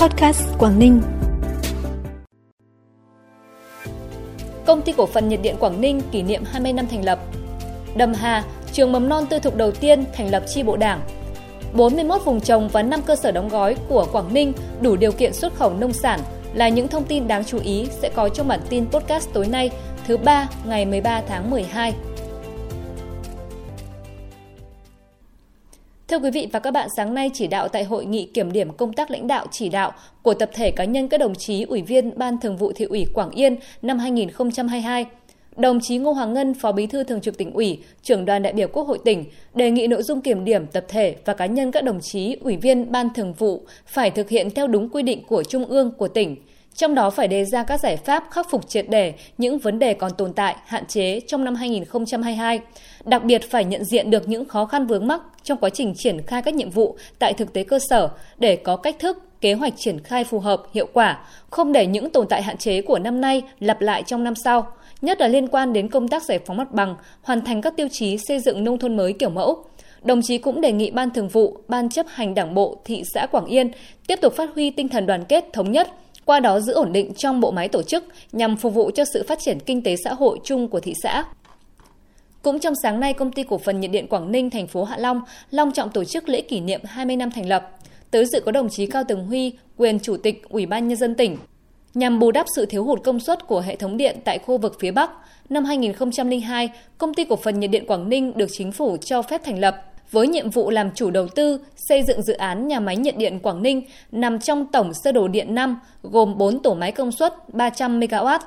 Podcast Quảng Ninh. Công ty cổ phần nhiệt điện Quảng Ninh kỷ niệm 20 năm thành lập. Đầm Hà, trường mầm non tư thục đầu tiên thành lập chi bộ đảng. 41 vùng trồng và 5 cơ sở đóng gói của Quảng Ninh đủ điều kiện xuất khẩu nông sản là những thông tin đáng chú ý sẽ có trong bản tin podcast tối nay, thứ ba ngày 13 tháng 12. Thưa quý vị và các bạn, sáng nay chỉ đạo tại hội nghị kiểm điểm công tác lãnh đạo chỉ đạo của tập thể cá nhân các đồng chí ủy viên Ban Thường vụ Thị ủy Quảng Yên năm 2022. Đồng chí Ngô Hoàng Ngân, Phó Bí thư Thường trực tỉnh ủy, trưởng đoàn đại biểu Quốc hội tỉnh, đề nghị nội dung kiểm điểm tập thể và cá nhân các đồng chí ủy viên Ban Thường vụ phải thực hiện theo đúng quy định của Trung ương của tỉnh, trong đó phải đề ra các giải pháp khắc phục triệt đề những vấn đề còn tồn tại, hạn chế trong năm 2022. Đặc biệt phải nhận diện được những khó khăn vướng mắc trong quá trình triển khai các nhiệm vụ tại thực tế cơ sở để có cách thức, kế hoạch triển khai phù hợp, hiệu quả, không để những tồn tại hạn chế của năm nay lặp lại trong năm sau, nhất là liên quan đến công tác giải phóng mặt bằng, hoàn thành các tiêu chí xây dựng nông thôn mới kiểu mẫu. Đồng chí cũng đề nghị Ban Thường vụ, Ban chấp hành Đảng bộ thị xã Quảng Yên tiếp tục phát huy tinh thần đoàn kết thống nhất, qua đó giữ ổn định trong bộ máy tổ chức nhằm phục vụ cho sự phát triển kinh tế xã hội chung của thị xã. Cũng trong sáng nay, công ty cổ phần nhiệt điện Quảng Ninh, thành phố Hạ Long long trọng tổ chức lễ kỷ niệm 20 năm thành lập. Tới dự có đồng chí Cao Tường Huy, quyền chủ tịch Ủy ban nhân dân tỉnh. Nhằm bù đắp sự thiếu hụt công suất của hệ thống điện tại khu vực phía Bắc, năm 2002, công ty cổ phần nhiệt điện Quảng Ninh được chính phủ cho phép thành lập với nhiệm vụ làm chủ đầu tư xây dựng dự án nhà máy nhiệt điện Quảng Ninh nằm trong tổng sơ đồ điện 5 gồm 4 tổ máy công suất 300 MW.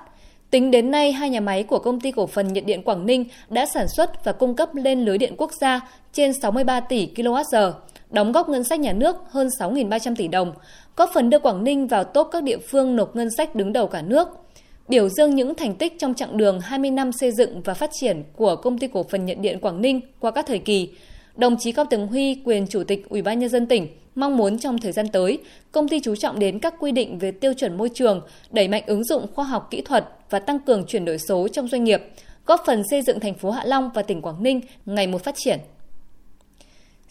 Tính đến nay, hai nhà máy của công ty cổ phần nhiệt điện Quảng Ninh đã sản xuất và cung cấp lên lưới điện quốc gia trên 63 tỷ kWh, đóng góp ngân sách nhà nước hơn 6.300 tỷ đồng, góp phần đưa Quảng Ninh vào top các địa phương nộp ngân sách đứng đầu cả nước. Biểu dương những thành tích trong chặng đường 20 năm xây dựng và phát triển của công ty cổ phần nhiệt điện Quảng Ninh qua các thời kỳ, đồng chí Cao Tường Huy, quyền chủ tịch Ủy ban nhân dân tỉnh, mong muốn trong thời gian tới, công ty chú trọng đến các quy định về tiêu chuẩn môi trường, đẩy mạnh ứng dụng khoa học kỹ thuật và tăng cường chuyển đổi số trong doanh nghiệp, góp phần xây dựng thành phố Hạ Long và tỉnh Quảng Ninh ngày một phát triển.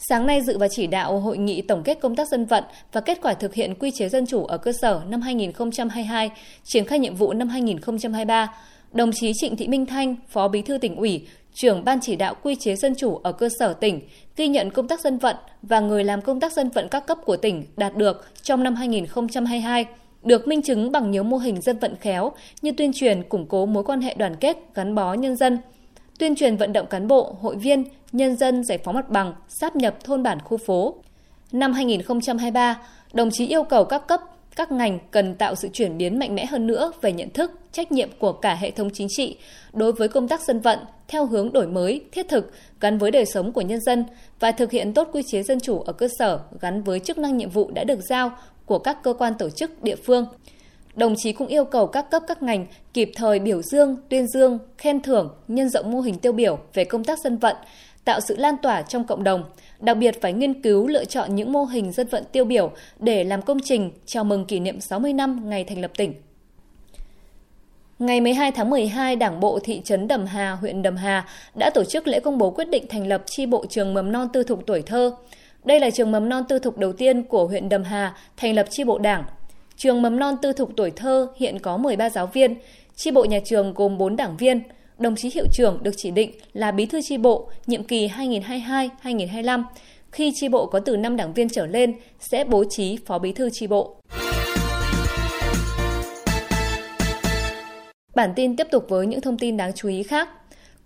Sáng nay dự và chỉ đạo hội nghị tổng kết công tác dân vận và kết quả thực hiện quy chế dân chủ ở cơ sở năm 2022, triển khai nhiệm vụ năm 2023, đồng chí Trịnh Thị Minh Thanh, Phó Bí thư tỉnh ủy, trưởng ban chỉ đạo quy chế dân chủ ở cơ sở tỉnh, ghi nhận công tác dân vận và người làm công tác dân vận các cấp của tỉnh đạt được trong năm 2022 được minh chứng bằng nhiều mô hình dân vận khéo như tuyên truyền củng cố mối quan hệ đoàn kết gắn bó nhân dân, tuyên truyền vận động cán bộ, hội viên, nhân dân giải phóng mặt bằng, sáp nhập thôn bản khu phố. Năm 2023, đồng chí yêu cầu các cấp các ngành cần tạo sự chuyển biến mạnh mẽ hơn nữa về nhận thức, trách nhiệm của cả hệ thống chính trị đối với công tác dân vận theo hướng đổi mới, thiết thực, gắn với đời sống của nhân dân và thực hiện tốt quy chế dân chủ ở cơ sở gắn với chức năng nhiệm vụ đã được giao của các cơ quan tổ chức địa phương. Đồng chí cũng yêu cầu các cấp các ngành kịp thời biểu dương, tuyên dương, khen thưởng, nhân rộng mô hình tiêu biểu về công tác dân vận, tạo sự lan tỏa trong cộng đồng, đặc biệt phải nghiên cứu lựa chọn những mô hình dân vận tiêu biểu để làm công trình chào mừng kỷ niệm 60 năm ngày thành lập tỉnh. Ngày 12 tháng 12, Đảng bộ thị trấn Đầm Hà, huyện Đầm Hà đã tổ chức lễ công bố quyết định thành lập chi bộ trường mầm non tư thục tuổi thơ. Đây là trường mầm non tư thục đầu tiên của huyện Đầm Hà thành lập chi bộ đảng. Trường mầm non tư thục tuổi thơ hiện có 13 giáo viên, chi bộ nhà trường gồm 4 đảng viên. Đồng chí hiệu trưởng được chỉ định là bí thư tri bộ, nhiệm kỳ 2022-2025. Khi tri bộ có từ 5 đảng viên trở lên, sẽ bố trí phó bí thư tri bộ. Bản tin tiếp tục với những thông tin đáng chú ý khác.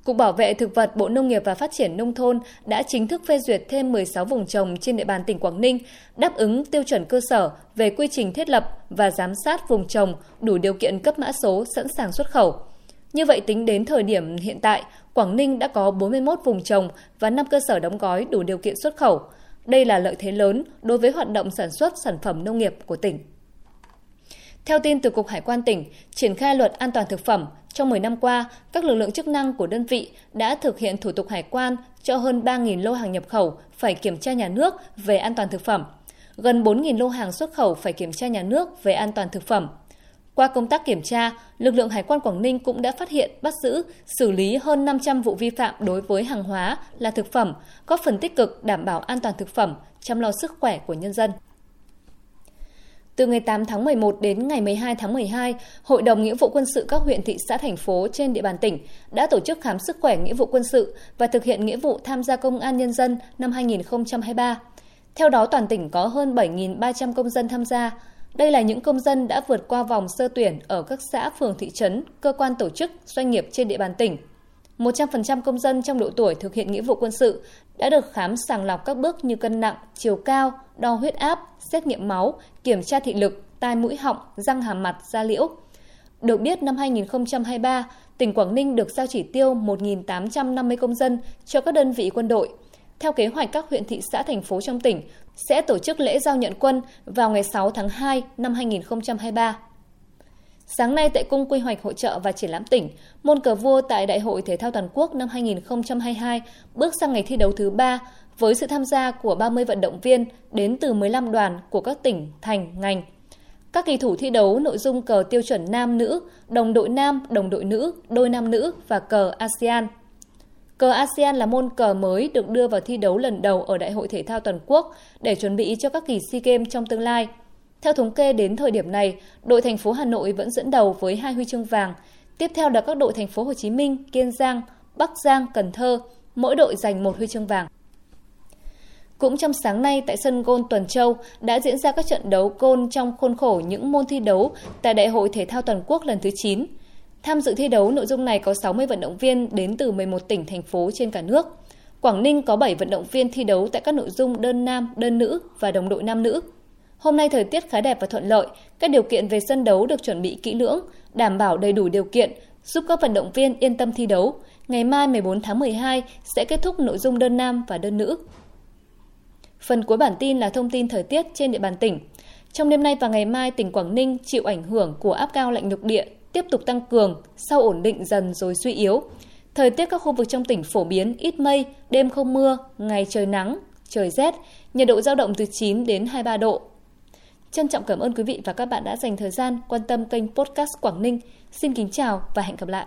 Cục Bảo vệ Thực vật, Bộ Nông nghiệp và Phát triển Nông thôn đã chính thức phê duyệt thêm 16 vùng trồng trên địa bàn tỉnh Quảng Ninh, đáp ứng tiêu chuẩn cơ sở về quy trình thiết lập và giám sát vùng trồng, đủ điều kiện cấp mã số sẵn sàng xuất khẩu. Như vậy tính đến thời điểm hiện tại, Quảng Ninh đã có 41 vùng trồng và 5 cơ sở đóng gói đủ điều kiện xuất khẩu. Đây là lợi thế lớn đối với hoạt động sản xuất sản phẩm nông nghiệp của tỉnh. Theo tin từ Cục Hải quan tỉnh, triển khai luật an toàn thực phẩm, trong 10 năm qua, các lực lượng chức năng của đơn vị đã thực hiện thủ tục hải quan cho hơn 3.000 lô hàng nhập khẩu phải kiểm tra nhà nước về an toàn thực phẩm, gần 4.000 lô hàng xuất khẩu phải kiểm tra nhà nước về an toàn thực phẩm. Qua công tác kiểm tra, lực lượng Hải quan Quảng Ninh cũng đã phát hiện, bắt giữ, xử lý hơn 500 vụ vi phạm đối với hàng hóa là thực phẩm, góp phần tích cực đảm bảo an toàn thực phẩm, chăm lo sức khỏe của nhân dân. Từ ngày 8 tháng 11 đến ngày 12 tháng 12, Hội đồng Nghĩa vụ quân sự các huyện, thị xã, thành phố trên địa bàn tỉnh đã tổ chức khám sức khỏe nghĩa vụ quân sự và thực hiện nghĩa vụ tham gia công an nhân dân năm 2023. Theo đó, toàn tỉnh có hơn 7.300 công dân tham gia. Đây là những công dân đã vượt qua vòng sơ tuyển ở các xã, phường, thị trấn, cơ quan tổ chức, doanh nghiệp trên địa bàn tỉnh. 100% công dân trong độ tuổi thực hiện nghĩa vụ quân sự đã được khám sàng lọc các bước như cân nặng, chiều cao, đo huyết áp, xét nghiệm máu, kiểm tra thị lực, tai mũi họng, răng hàm mặt, da liễu. Được biết năm 2023, tỉnh Quảng Ninh được giao chỉ tiêu 1.850 công dân cho các đơn vị quân đội. Theo kế hoạch các huyện thị xã thành phố trong tỉnh sẽ tổ chức lễ giao nhận quân vào ngày 6 tháng 2 năm 2023. Sáng nay tại Cung Quy hoạch Hội trợ và Triển lãm tỉnh, môn cờ vua tại Đại hội Thể thao Toàn quốc năm 2022 bước sang ngày thi đấu thứ ba với sự tham gia của 30 vận động viên đến từ 15 đoàn của các tỉnh, thành, ngành. Các kỳ thủ thi đấu nội dung cờ tiêu chuẩn nam nữ, đồng đội nam, đồng đội nữ, đôi nam nữ và cờ ASEAN. Cờ ASEAN là môn cờ mới được đưa vào thi đấu lần đầu ở Đại hội Thể thao Toàn quốc để chuẩn bị cho các kỳ SEA Games trong tương lai – theo thống kê đến thời điểm này, đội thành phố Hà Nội vẫn dẫn đầu với hai huy chương vàng. Tiếp theo là các đội thành phố Hồ Chí Minh, Kiên Giang, Bắc Giang, Cần Thơ, mỗi đội giành một huy chương vàng. Cũng trong sáng nay tại sân Gôn Tuần Châu đã diễn ra các trận đấu côn trong khuôn khổ những môn thi đấu tại Đại hội Thể thao Toàn quốc lần thứ 9. Tham dự thi đấu nội dung này có 60 vận động viên đến từ 11 tỉnh, thành phố trên cả nước. Quảng Ninh có 7 vận động viên thi đấu tại các nội dung đơn nam, đơn nữ và đồng đội nam nữ. Hôm nay thời tiết khá đẹp và thuận lợi, các điều kiện về sân đấu được chuẩn bị kỹ lưỡng, đảm bảo đầy đủ điều kiện, giúp các vận động viên yên tâm thi đấu. Ngày mai 14 tháng 12 sẽ kết thúc nội dung đơn nam và đơn nữ. Phần cuối bản tin là thông tin thời tiết trên địa bàn tỉnh. Trong đêm nay và ngày mai, tỉnh Quảng Ninh chịu ảnh hưởng của áp cao lạnh lục địa tiếp tục tăng cường, sau ổn định dần rồi suy yếu. Thời tiết các khu vực trong tỉnh phổ biến ít mây, đêm không mưa, ngày trời nắng, trời rét, nhiệt độ dao động từ 9 đến 23 độ. Trân trọng cảm ơn quý vị và các bạn đã dành thời gian quan tâm kênh podcast Quảng Ninh. Xin kính chào và hẹn gặp lại.